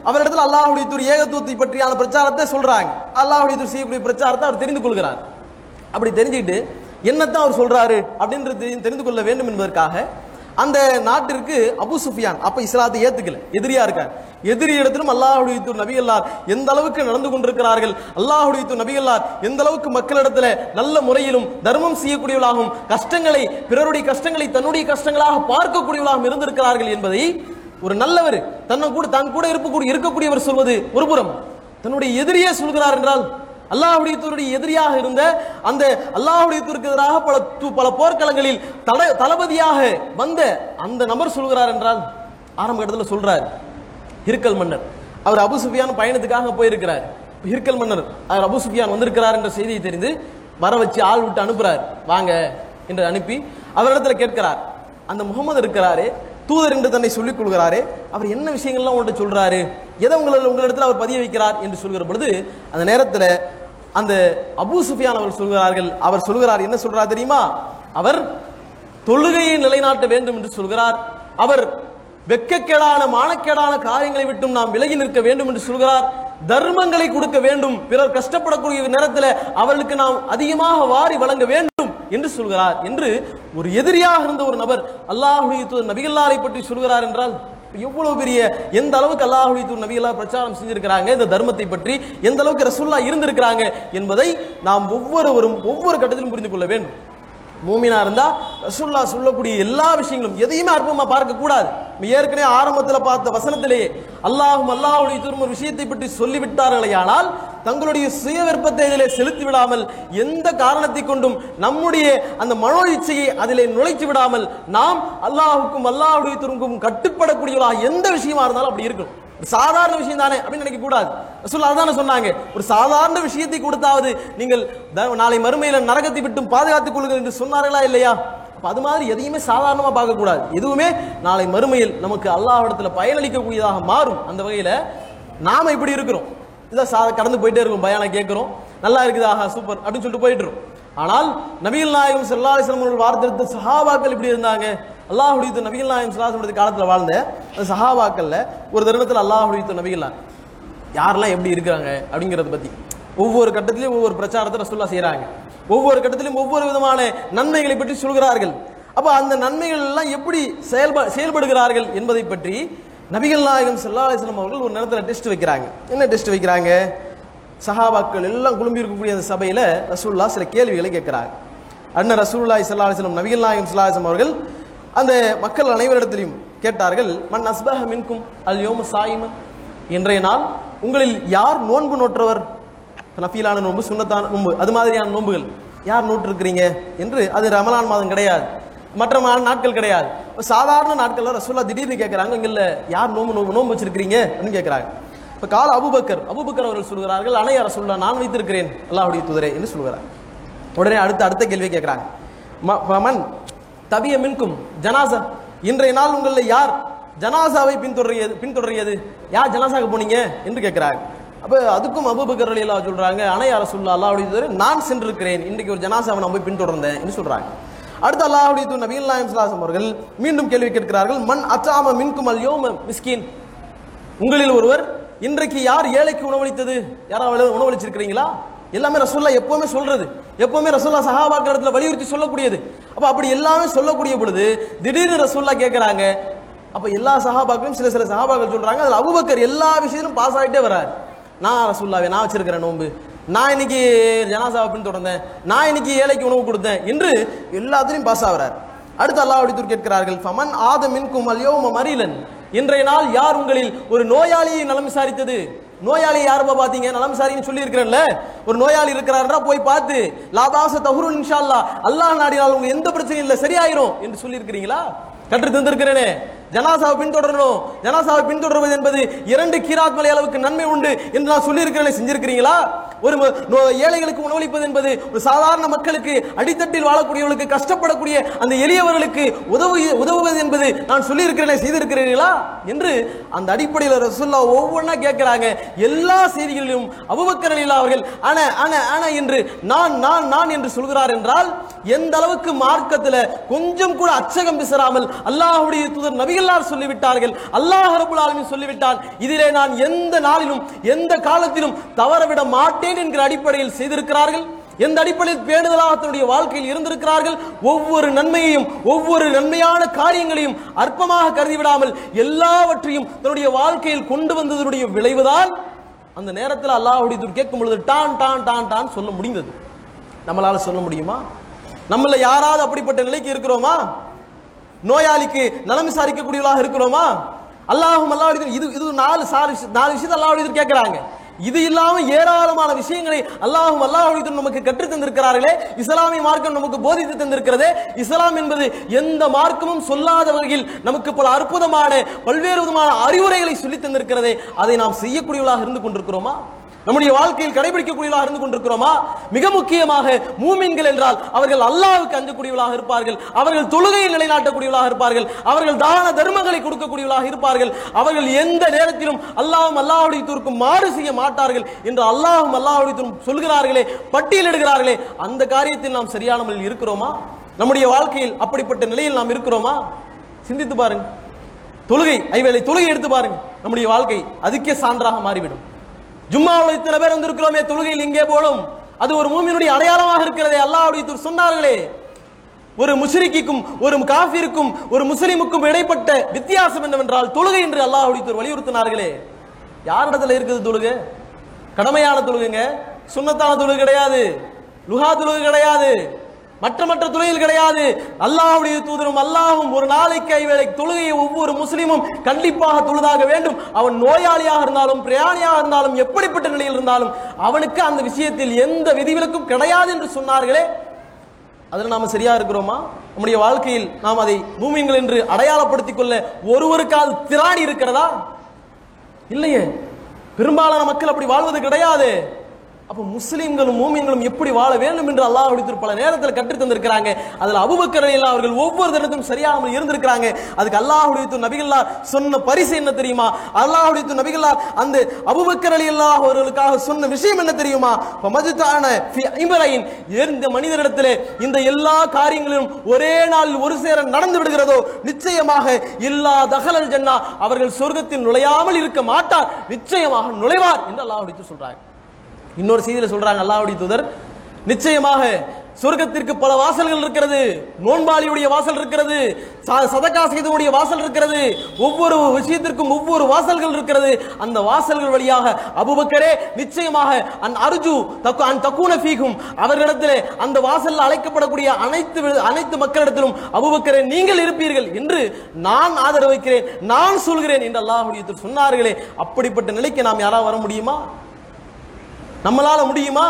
அவரிடத்துல அல்லாஹுடைய தூர் ஏகத்துவத்தை பற்றியான பிரச்சாரத்தை சொல்றாங்க. அல்லாஹுடைய தூர் செய்யக்கூடிய பிரச்சாரத்தை அவர் தெரிந்து கொள்கிறார். அப்படி தெரிஞ்சுக்கிட்டு என்னத்தான் அவர் சொல்றாரு அப்படின்றது தெரிந்து- கொள்ள வேண்டும் என்பதற்காக அந்த நாட்டிற்கு அபு சுஃபியான் அப்ப இஸ்லாத்தை ஏத்துக்கல. எதிரியா இருக்கார். எதிரி இடத்திலும் அல்லாஹுடைய தூர் நபிகள்லார் எந்த அளவுக்கு நடந்து கொண்டிருக்கிறார்கள் அல்லாஹுடைய தூர் நபிகள்லார் எந்த அளவுக்கு மக்களிடத்துல நல்ல முறையிலும் தர்மம் செய்யக்கூடியவளாகவும் கஷ்டங்களை பிறருடைய கஷ்டங்களை தன்னுடைய கஷ்டங்களாக பார்க்கக்கூடியவளாகவும் இருந்திருக்கிறார்கள் என்பதை ஒரு நல்லவர் தன்னை கூட தன் கூட இருக்கக்கூடிய இருக்கக்கூடியவர் சொல்வது ஒருபுறம். தன்னுடைய எதிரியே சொல்கிறார் என்றால் அல்லாஹ்வுடைய தூருடைய எதிரியாக இருந்த அந்த அல்லாஹ்வுடைய தூருக்கு எதிராக பல பல போர்க்களங்களில் தலை தளபதியாக வந்த அந்த நபர் சொல்கிறார் என்றால் ஆரம்ப இடத்துல சொல்றார் ஹிர்கல் மன்னர். அவர் அபுசுஃபியான் பயணத்துக்காக போயிருக்கிறார். ஹிர்கல் மன்னர் அவர் அபுசுஃபியான் வந்திருக்கிறார் என்ற செய்தியை தெரிந்து வர வச்சு ஆள் விட்டு அனுப்புறார். வாங்க என்று அனுப்பி அவரிடத்துல கேட்கிறார். அந்த முகமது இருக்கிறாரு தூதர் என்று தன்னை சொல்லிக் கொள்கிறாரே அவர் என்ன விஷயங்கள்லாம் உங்கள்கிட்ட சொல்றாரு எதை உங்களை உங்களிடத்தில் அவர் பதிய வைக்கிறார் என்று சொல்கிற பொழுது அந்த நேரத்தில் அந்த அபு சுஃபியான் அவர் சொல்கிறார்கள் அவர் சொல்கிறார் என்ன சொல்றார் தெரியுமா? அவர் தொழுகையை நிலைநாட்ட வேண்டும் என்று சொல்கிறார் அவர் வெட்கக்கேடான மானக்கேடான காரியங்களை விட்டும் நாம் விலகி நிற்க வேண்டும் என்று சொல்கிறார் தர்மங்களை கொடுக்க வேண்டும் பிறர் கஷ்டப்படக்கூடிய நேரத்தில் அவர்களுக்கு நாம் அதிகமாக வாரி வழங்க வேண்டும் என்று சொல்கிறார் என்று ஒரு எதிரியாக இருந்த ஒரு நபர் அல்லாஹுடைய தூதர் நபிகல்லாரை பற்றி சொல்கிறார் என்றால் எவ்வளவு பெரிய எந்த அளவுக்கு அல்லாஹுடைய தூர் நபிகளா பிரச்சாரம் செஞ்சிருக்கிறாங்க இந்த தர்மத்தை பற்றி எந்த அளவுக்கு ரசுல்லா இருந்திருக்கிறாங்க என்பதை நாம் ஒவ்வொருவரும் ஒவ்வொரு கட்டத்திலும் புரிந்து கொள்ள வேண்டும். மூமினா இருந்தா ரசுல்லா சொல்லக்கூடிய எல்லா விஷயங்களும் எதையுமே அற்பமா பார்க்க கூடாது. ஏற்கனவே ஆரம்பத்தில் பார்த்த வசனத்திலேயே அல்லாஹும் அல்லாஹுடைய தூரம் ஒரு விஷயத்தை பற்றி சொல்லிவிட்டார்களே ஆனால் தங்களுடைய சுய விருப்பத்தை இதிலே செலுத்தி விடாமல் எந்த காரணத்தை கொண்டும் நம்முடைய அந்த மனோ இச்சையை அதிலே நுழைத்து விடாமல் நாம் அல்லாஹுக்கும் அல்லாஹுடைய துருக்கும் கட்டுப்படக்கூடியவர்களாக எந்த விஷயமா இருந்தாலும் அப்படி இருக்கணும். சாதாரண விஷயம் தானே அப்படின்னு நினைக்க கூடாது. ரசூல் சொன்னாங்க. ஒரு சாதாரண விஷயத்தை கொடுத்தாவது நீங்கள் நாளை மறுமையில நரகத்தை விட்டும் பாதுகாத்துக் கொள்ளுங்கள் என்று சொன்னார்களா இல்லையா? அது மாதிரி எதையுமே சாதாரணமா பார்க்க கூடாது எதுவுமே நாளை மறுமையில் நமக்கு அல்லாஹ்விடத்துல பயனளிக்கக்கூடியதாக மாறும். அந்த வகையில நாம இப்படி இருக்கிறோம். இதான் சா கடந்து போயிட்டே இருக்கும் பயானை கேட்குறோம். நல்லா இருக்குது? சூப்பர் அப்படின்னு சொல்லிட்டு போயிட்டுரும் ஆனால் நபிகள் நாயகம் ஸல்லல்லாஹு வார்த்தை சஹாபாக்கள் இப்படி இருந்தாங்க. அல்லாஹுடைய தூதர் நபிகள் நாயகம் ஸல்லல்லாஹு காலத்தில் வாழ்ந்த அந்த சஹாபாக்கள்ல ஒரு தருணத்தில் அல்லாஹுடைய நபிகள்லாம் யாரெல்லாம் எப்படி இருக்கிறாங்க அப்படிங்கிறத பற்றி ஒவ்வொரு கட்டத்திலையும் ஒவ்வொரு பிரச்சாரத்தை ரசூல்லா செய்கிறாங்க ஒவ்வொரு கட்டத்திலும் ஒவ்வொரு விதமான நன்மைகளை பற்றி சொல்கிறார்கள். அப்போ அந்த நன்மைகள் எல்லாம் எப்படி செயல்ப செயல்படுகிறார்கள் என்பதை பற்றி நபிகள் நாயகம் ஸல்லல்லாஹு அவர்கள் ஒரு நேரத்தில் டெஸ்ட் வைக்கிறாங்க. என்ன டெஸ்ட் வைக்கிறாங்க? சஹாபாக்கள் எல்லாம் குழும்பி இருக்கக்கூடிய அந்த சபையில் ரசூல்லா சில கேள்விகளை கேட்குறாங்க. அண்ணன் ரசூலுல்லாஹி ஸல்லல்லாஹு அலைஹி நபிகள் நாயகம் ஸல்லல்லாஹு அவர்கள் அந்த மக்கள் அனைவரிடத்திலையும் கேட்டார்கள் மன் அஸ்பஹ மின்கும் அல் யோம சாயிமன் இன்றைய நாள் உங்களில் யார் நோன்பு நோற்றவர்? நஃபீலான நோன்பு சுண்ணத்தான நோன்பு அது மாதிரியான நோன்புகள். யார் நோட்டிருக்கிறீங்க என்று அது ரமலான் மாதம் கிடையாது. மற்ற மா- நாட்கள் கிடையாது. சாதாரண நாட்களில் ரசோல்லா திடீர்னு கேட்குறாங்க இங்கே யார் நோம்பு நோம்பு நோன்பு வச்சிருக்கிறீங்க? அப்படின்னு கேட்குறாங்க இப்போ கால அபுபக்கர் அபுபக்கர் அவர்கள் சொல்கிறார்கள் அணைய ரசோல்லா நான் வைத்திருக்கிறேன். அல்லாஹுடைய துதரே என்று சொல்கிறார் உடனே அடுத்த அடுத்த கேள்வி கேட்குறாங்க ம- மன் தவிய மின்கும் ஜனாசா. இன்றைய நாள் உங்களில் யார் ஜனாசாவை பின்தொடரியது பின்தொடரியது? யார் ஜனாசாக்கு போனீங்க என்று கேட்கிறாங்க அப்போ அதுக்கும் அபுபக்கர் அலி அல்லா சொல்கிறாங்க அணைய அரசுல்லா அல்லாஹ்வுடைய தூதரே நான் சென்றிருக்கிறேன். இன்றைக்கு ஒரு ஜனாசாவை நான் போய் பின்தொடர்ந்தேன் என்று சொல்கிறாங்க அடுத்து அல்லாஹ்வுடைய தூதர் நபிகள் நாயகம் ஸல்லல்லாஹு அவர்கள் மீண்டும் கேள்வி கேட்கிறார்கள் மண் அச்சாம மின்கும் அல் யோம மிஸ்கின்? உங்களில் ஒருவர் இன்றைக்கு யார் ஏழைக்கு உணவளித்தது? யாராவது உணவளிச்சிருக்கிறீங்களா? எல்லாமே ரசோல்லா எப்பவுமே சொல்றது. எப்பவுமே ரசோல்லா சஹாபாக்கள் இடத்துல வலியுறுத்தி சொல்லக்கூடியது. அப்போ அப்படி எல்லாமே சொல்லக்கூடிய பொழுது திடீர்னு ரசூல்லா கேட்குறாங்க அப்போ எல்லா சஹாபாக்களும் சில சில சஹாபாக்கள் சொல்கிறாங்க அதில் அபூபக்கர் எல்லா விஷயத்திலும் பாஸ் ஆகிட்டே வராரு. நான் ரசூல்லாவே நான் வச்சிருக்கிறேன் நோன்பு. நான் இன்னைக்கு ஜனாசாவை பின்தொடர்ந்தேன் நான் இன்னைக்கு ஏழைக்கு உணவு கொடுத்தேன் என்று எல்லாத்துலயும் பாஸ் ஆகிறார். அடுத்து அல்லாஹ் அடித்தூர் கேட்கிறார்கள். ஃபமன் ஆத மின்கும் அல்யோம மரிலன். இன்றைய நாள் யார் உங்களில் ஒரு நோயாளியை நலம் விசாரித்தது? நோயாளி யாருப்பா பாத்தீங்க? நலம் விசாரின்னு சொல்லி இருக்கிறேன்ல ஒரு நோயாளி இருக்கிறாரா போய் பார்த்து லாபாச தஹுருன் இன்ஷா அல்லாஹ். அல்லாஹ் நாடினால் உங்களுக்கு எந்த பிரச்சனையும் இல்லை சரியாயிரும். என்று சொல்லி இருக்கிறீங்களா கற்று தந்திருக்கிறேனே. ஜனாசாவை பின்தொடரணும். ஜனாசாவை பின்தொடர்வது என்பது இரண்டு கீராத் மலை அளவுக்கு நன்மை உண்டு என்று நான் சொல்லியிருக்கிறேன் செஞ்சிருக்கிறீங்களா? ஒரு ஏழைகளுக்கு உணவளிப்பது என்பது ஒரு சாதாரண மக்களுக்கு அடித்தட்டில் வாழக்கூடியவர்களுக்கு கஷ்டப்படக்கூடிய அந்த எளியவர்களுக்கு உதவு உதவுவது என்பது நான் சொல்லியிருக்கிறேன் செய்திருக்கிறீர்களா? என்று அந்த அடிப்படையில் ரசுல்லா ஒவ்வொன்றா கேட்கிறாங்க. எல்லா செய்திகளிலும் அபுபக்கர் அவர்கள் அன அன அன என்று நான் நான் நான் என்று சொல்கிறார் என்றால் எந்த அளவுக்கு மார்க்கத்தில் கொஞ்சம் கூட அச்சகம் பிசராமல் அல்லாஹுடைய தூதர் நபிகளார் சொல்லிவிட்டார்கள். அல்லாஹ் ரபுல் ஆலமின் சொல்லிவிட்டான். இதிலே நான் எந்த நாளிலும் எந்த காலத்திலும் தவறவிட மாட்டேன் என்கிற அடிப்படையில் செய்திருக்கிறார்கள். எந்த அடிப்படையில் பேணுதலாக தன்னுடைய வாழ்க்கையில் இருந்திருக்கிறார்கள். ஒவ்வொரு நன்மையையும் ஒவ்வொரு நன்மையான காரியங்களையும் அற்பமாக கருதிவிடாமல் எல்லாவற்றையும் தன்னுடைய வாழ்க்கையில் கொண்டு வந்ததனுடைய விளைவுதான் அந்த நேரத்தில் அல்லாஹுடைய கேட்கும் பொழுது டான் டான் டான் டான் சொல்ல முடிந்தது. நம்மளால சொல்ல முடியுமா? நம்மள யாராவது அப்படிப்பட்ட நிலைக்கு இருக்கிறோமா? நோயாளிக்கு நலம் விசாரிக்கக்கூடியவளாக இருக்கிறோமா? அல்லாஹும் அல்லாஹ் இது இது நாலு சாலு நாலு விஷயத்தை அல்லாஹ் கேட்கிறாங்க. இது இல்லாம ஏராளமான விஷயங்களை அல்லாஹும் அல்லாஹ் நமக்கு கற்றுத் தந்திருக்கிறார்களே. இஸ்லாமிய மார்க்கம் நமக்கு போதித்து தந்திருக்கிறது. இஸ்லாம் என்பது எந்த மார்க்கமும் சொல்லாத வகையில் நமக்கு பல அற்புதமான பல்வேறு விதமான அறிவுரைகளை சொல்லி தந்திருக்கிறது. அதை நாம் செய்யக்கூடியவர்களாக இருந்து கொண்டிருக்கிறோமா? நம்முடைய வாழ்க்கையில் கடைபிடிக்கக்கூடியவர்களாக இருந்து கொண்டிருக்கிறோமா? மிக முக்கியமாக மூமின்கள் என்றால் அவர்கள் அல்லாவுக்கு அஞ்சக்கூடியவர்களாக இருப்பார்கள். அவர்கள் தொழுகையை நிலைநாட்டக்கூடியவர்களாக இருப்பார்கள். அவர்கள் தான தர்மங்களை கொடுக்கக்கூடியவர்களாக இருப்பார்கள். அவர்கள் எந்த நேரத்திலும் அல்லாவும் அல்லாஹ்வுடைய தூருக்கும் மாறு செய்ய மாட்டார்கள் என்று அல்லாவும் அல்லாஹ்வுடைய தூரும் சொல்கிறார்களே பட்டியலிடுகிறார்களே அந்த காரியத்தில் நாம் சரியான இருக்கிறோமா? நம்முடைய வாழ்க்கையில் அப்படிப்பட்ட நிலையில் நாம் இருக்கிறோமா? சிந்தித்து பாருங்க தொழுகை ஐவேளை தொழுகை எடுத்து பாருங்க நம்முடைய வாழ்க்கை அதுக்கே சான்றாக மாறிவிடும். ஜும்மாவில் இத்தனை பேர் வந்திருக்கிறோமே தொழுகையில் இங்கே போலும் அது ஒரு மூமியினுடைய அடையாளமாக இருக்கிறதே அல்லாஹுடைய சொன்னார்களே. ஒரு முஷரிக்கும் ஒரு காஃபிற்கும் ஒரு முஸ்லிமுக்கும் இடைப்பட்ட வித்தியாசம் என்னவென்றால் தொழுகை என்று அல்லாஹுடைய வலியுறுத்தினார்களே. யாரிடத்துல இருக்குது தொழுகை? கடமையான தொழுகுங்க. சுண்ணத்தான தொழுகு கிடையாது. லுஹா தொழுகு கிடையாது. மற்ற மற்ற துறையில் கிடையாது. அல்லாஹுடைய தூதரும் அல்லாஹும் ஒரு நாளைக்கு ஐவேளை தொழுகையை ஒவ்வொரு முஸ்லீமும் கண்டிப்பாக தொழுதாக வேண்டும். அவன் நோயாளியாக இருந்தாலும் பிரயாணியாக இருந்தாலும் எப்படிப்பட்ட நிலையில் இருந்தாலும் அவனுக்கு அந்த விஷயத்தில் எந்த விதிவிலக்கும் கிடையாது என்று சொன்னார்களே. அதில் நாம சரியா இருக்கிறோமா? நம்முடைய வாழ்க்கையில் நாம் அதை பூமியங்கள் என்று அடையாளப்படுத்திக் கொள்ள ஒருவருக்கால் திராணி இருக்கிறதா? இல்லையே. பெரும்பாலான மக்கள் அப்படி வாழ்வது கிடையாது. அப்ப முஸ்லீம்களும் மூமியங்களும் எப்படி வாழ வேண்டும் என்று அல்லாஹ் அடித்து பல நேரத்தில் கற்றுத் தந்திருக்கிறாங்க. அதுல அபுபக்கரையில் அவர்கள் ஒவ்வொரு தினத்தும் சரியாமல் இருந்திருக்கிறாங்க. அதுக்கு அல்லாஹ் தூதர் நபிகல்லா சொன்ன பரிசு என்ன தெரியுமா? அல்லாஹ் தூதர் நபிகல்லா அந்த அபுபக்கர் அல்லாஹ் அவர்களுக்காக சொன்ன விஷயம் என்ன தெரியுமா? ஃபமஜ்தான எந்த மனிதரிடத்திலே இந்த எல்லா காரியங்களிலும் ஒரே நாள் ஒரு சேர நடந்து விடுகிறதோ நிச்சயமாக எல்லா தகலல் ஜன்னா அவர்கள் சொர்க்கத்தில் நுழையாமல் இருக்க மாட்டார். நிச்சயமாக நுழைவார் என்று அல்லாஹ் தூதர் சொல்றாங்க இன்னொரு செய்தியில் சொல்றாங்க அல்லாவுடைய தூதர் நிச்சயமாக சொர்க்கத்திற்கு பல வாசல்கள் இருக்கிறது நோன்பாளியுடைய வாசல் இருக்கிறது ச- சதக்கா செய்தவனுடைய வாசல் இருக்கிறது ஒவ்வொரு விஷயத்திற்கும் ஒவ்வொரு வாசல்கள் இருக்கிறது. அந்த வாசல்கள் வழியாக அபுபக்கரே நிச்சயமாக அன் அர்ஜு தக்கு அன் தக்கூன ஃபீகும் அவர்களிடத்தில் அந்த வாசலில் அழைக்கப்படக்கூடிய அனைத்து அனைத்து மக்களிடத்திலும் அபுபக்கரே நீங்கள் இருப்பீர்கள் என்று நான் ஆதரவு வைக்கிறேன் நான் சொல்கிறேன் என்று அல்லாஹுடைய சொன்னார்களே. அப்படிப்பட்ட நிலைக்கு நாம் யாராவது வர முடியுமா? நம்மளால் முடியுமா?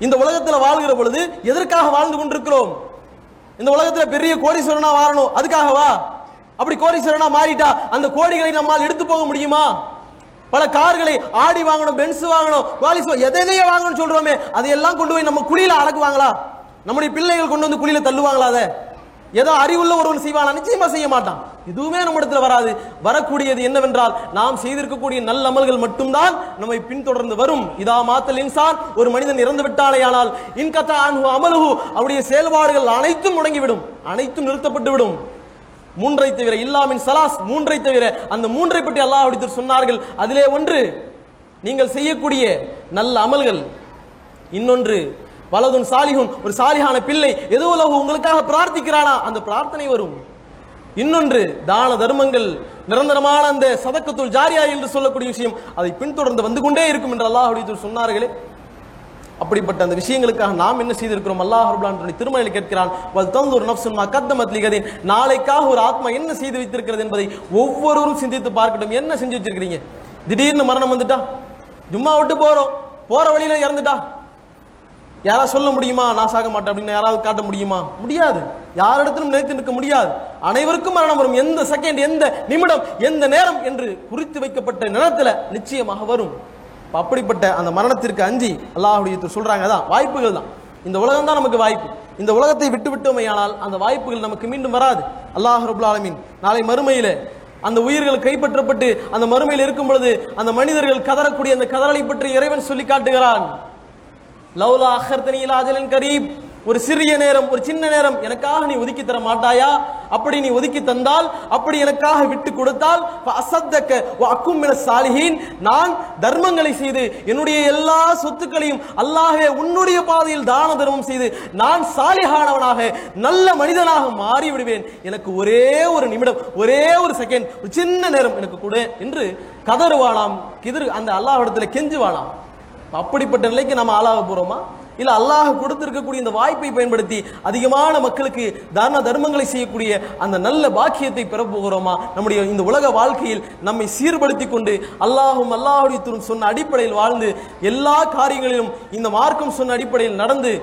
இந்த உலகத்தில் வாழ்கிற பொழுது எதற்காக வாழ்ந்து கொண்டிருக்கிறோம்? இந்த உலகத்தில் பெரிய கோடீஸ்வரனா வாழணும் அதுக்காகவா? அப்படி கோடீஸ்வரனா மாறிட்டா அந்த கோடிகளை நம்மால் எடுத்து போக முடியுமா? பல கார்களை ஆடி வாங்கணும் பென்ஸ் வாங்கணும் வாலிஸ் எதையே வாங்கணும்னு சொல்றோமே அதையெல்லாம் கொண்டு போய் நம்ம குழியில அடக்குவாங்களா? நம்முடைய பிள்ளைகள் கொண்டு வந்து குழியில தள்ளுவாங்களா அதை? ஏதோ அறிவுள்ள ஒருவன் செய்வான்? நிச்சயமா செய்ய மாட்டான். எதுவுமே நம்ம இடத்துல வராது. வரக்கூடியது என்னவென்றால் நாம் செய்திருக்கக்கூடிய நல்ல அமல்கள் மட்டும்தான் நம்மை பின்தொடர்ந்து வரும். இதா மாத்தல் இன்சான் ஒரு மனிதன் இறந்து விட்டாலேயானால் இன்கத்தா அன்ஹு அவருடைய செயல்பாடுகள் அனைத்தும் முடங்கிவிடும். அனைத்தும் நிறுத்தப்பட்டு விடும். மூன்றை தவிர இல்லாமின் சலாஸ் மூன்றை தவிர அந்த மூன்றை பற்றி அல்லாஹ் அடித்து சொன்னார்கள். அதிலே ஒன்று நீங்கள் செய்யக்கூடிய நல்ல அமல்கள். இன்னொன்று வலதுன் சாலிகும் ஒரு சாலிஹான பிள்ளை ஏதோ உலகம் உங்களுக்காக பிரார்த்திக்கிறானா அந்த பிரார்த்தனை வரும். இன்னொன்று தான தர்மங்கள் நிரந்தரமான அந்த சதக்கத்துள் ஜாரியா என்று சொல்லக்கூடிய விஷயம் அதை பின்தொடர்ந்து வந்து கொண்டே இருக்கும் என்று அல்லாஹ் சொன்னார்களே. அப்படிப்பட்ட அந்த விஷயங்களுக்காக நாம் என்ன செய்திருக்கிறோம்? அல்லாஹ் ரபுல்லான் திருமலையில் கேட்கிறான் வல் நப்சுன் மா கத்தமத் லிகதின். நாளைக்காக ஒரு ஆத்மா என்ன செய்து வைத்திருக்கிறது என்பதை ஒவ்வொருவரும் சிந்தித்து பார்க்கட்டும். என்ன செஞ்சு வச்சிருக்கிறீங்க? திடீர்னு மரணம் வந்துட்டா? ஜும்மா விட்டு போறோம். போற வழியில இறந்துட்டா? யாராவது சொல்ல முடியுமா? நான் சாக மாட்டேன் அப்படின்னு யாராவது காட்ட முடியுமா? முடியாது. யாரிடத்திலும் நினைத்து நிற்க முடியாது. அனைவருக்கும் மரணம் வரும். எந்த செகண்ட் எந்த நிமிடம் எந்த நேரம் என்று குறித்து வைக்கப்பட்ட நிலத்துல நிச்சயமாக வரும். அப்படிப்பட்ட அந்த மரணத்திற்கு அஞ்சி அல்லாஹுடைய சொல்றாங்க. அதான் வாய்ப்புகள் தான். இந்த உலகம் தான் நமக்கு வாய்ப்பு. இந்த உலகத்தை விட்டு விட்டோமையானால் அந்த வாய்ப்புகள் நமக்கு மீண்டும் வராது. அல்லாஹ் ரபுல் ஆலமீன் நாளை மறுமையில அந்த உயிர்கள் கைப்பற்றப்பட்டு அந்த மறுமையில் இருக்கும் பொழுது அந்த மனிதர்கள் கதறக்கூடிய அந்த கதறலை பற்றி இறைவன் சொல்லி காட்டுகிறான். லவ்லா அஹர்தனி இலா கரீப். ஒரு சிறிய நேரம் ஒரு சின்ன நேரம் எனக்காக நீ ஒதுக்கி தர மாட்டாயா? அப்படி நீ ஒதுக்கி தந்தால் அப்படி எனக்காக விட்டு கொடுத்தால் அசத்தக்க அக்கும் மின நான் தர்மங்களை செய்து என்னுடைய எல்லா சொத்துக்களையும் அல்லாஹே உன்னுடைய பாதையில் தான தர்மம் செய்து நான் சாலிஹானவனாக நல்ல மனிதனாக மாறி விடுவேன் எனக்கு ஒரே ஒரு நிமிடம் ஒரே ஒரு செகண்ட் ஒரு சின்ன நேரம் எனக்கு கொடு என்று கதறுவாளாம் கிதறு அந்த அல்லாஹ் இடத்துல கெஞ்சுவாளாம் அப்படிப்பட்ட நிலைக்கு நம்ம ஆளாக போறோமா? இல்ல அல்லாஹ் கொடுத்திருக்கக்கூடிய இந்த வாய்ப்பை பயன்படுத்தி அதிகமான மக்களுக்கு தான தர்மங்களை செய்யக்கூடிய அந்த நல்ல பாக்கியத்தை பெற போகிறோமா? நம்முடைய இந்த உலக வாழ்க்கையில் நம்மை சீர்படுத்தி கொண்டு அல்லாஹும் அல்லாஹுடைய சொன்ன அடிப்படையில் வாழ்ந்து எல்லா காரியங்களிலும் இந்த மார்க்கம் சொன்ன அடிப்படையில் நடந்து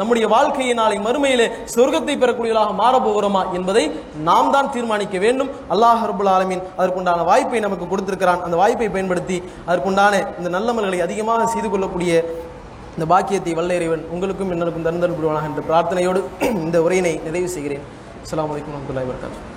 நம்முடைய வாழ்க்கையை நாளை மறுமையிலே சொர்க்கத்தை பெறக்கூடியவர்களாக மாறப்போகிறோமா என்பதை நாம் தான் தீர்மானிக்க வேண்டும். அல்லாஹ் ரபுல் ஆலமீன் அதற்குண்டான வாய்ப்பை நமக்கு கொடுத்திருக்கிறான். அந்த வாய்ப்பை பயன்படுத்தி அதற்குண்டான இந்த நல்லமல்களை அதிகமாக செய்து கொள்ளக்கூடிய இந்த பாக்கியத்தை வல்ல இறைவன் உங்களுக்கும் என்னருக்கும் தருந்தல் புரிவானாக என்ற பிரார்த்தனையோடு இந்த உரையினை நிறைவு செய்கிறேன். அஸ்லாம் வலைக்கம் வரமத்துல்லாய் வரகாத்து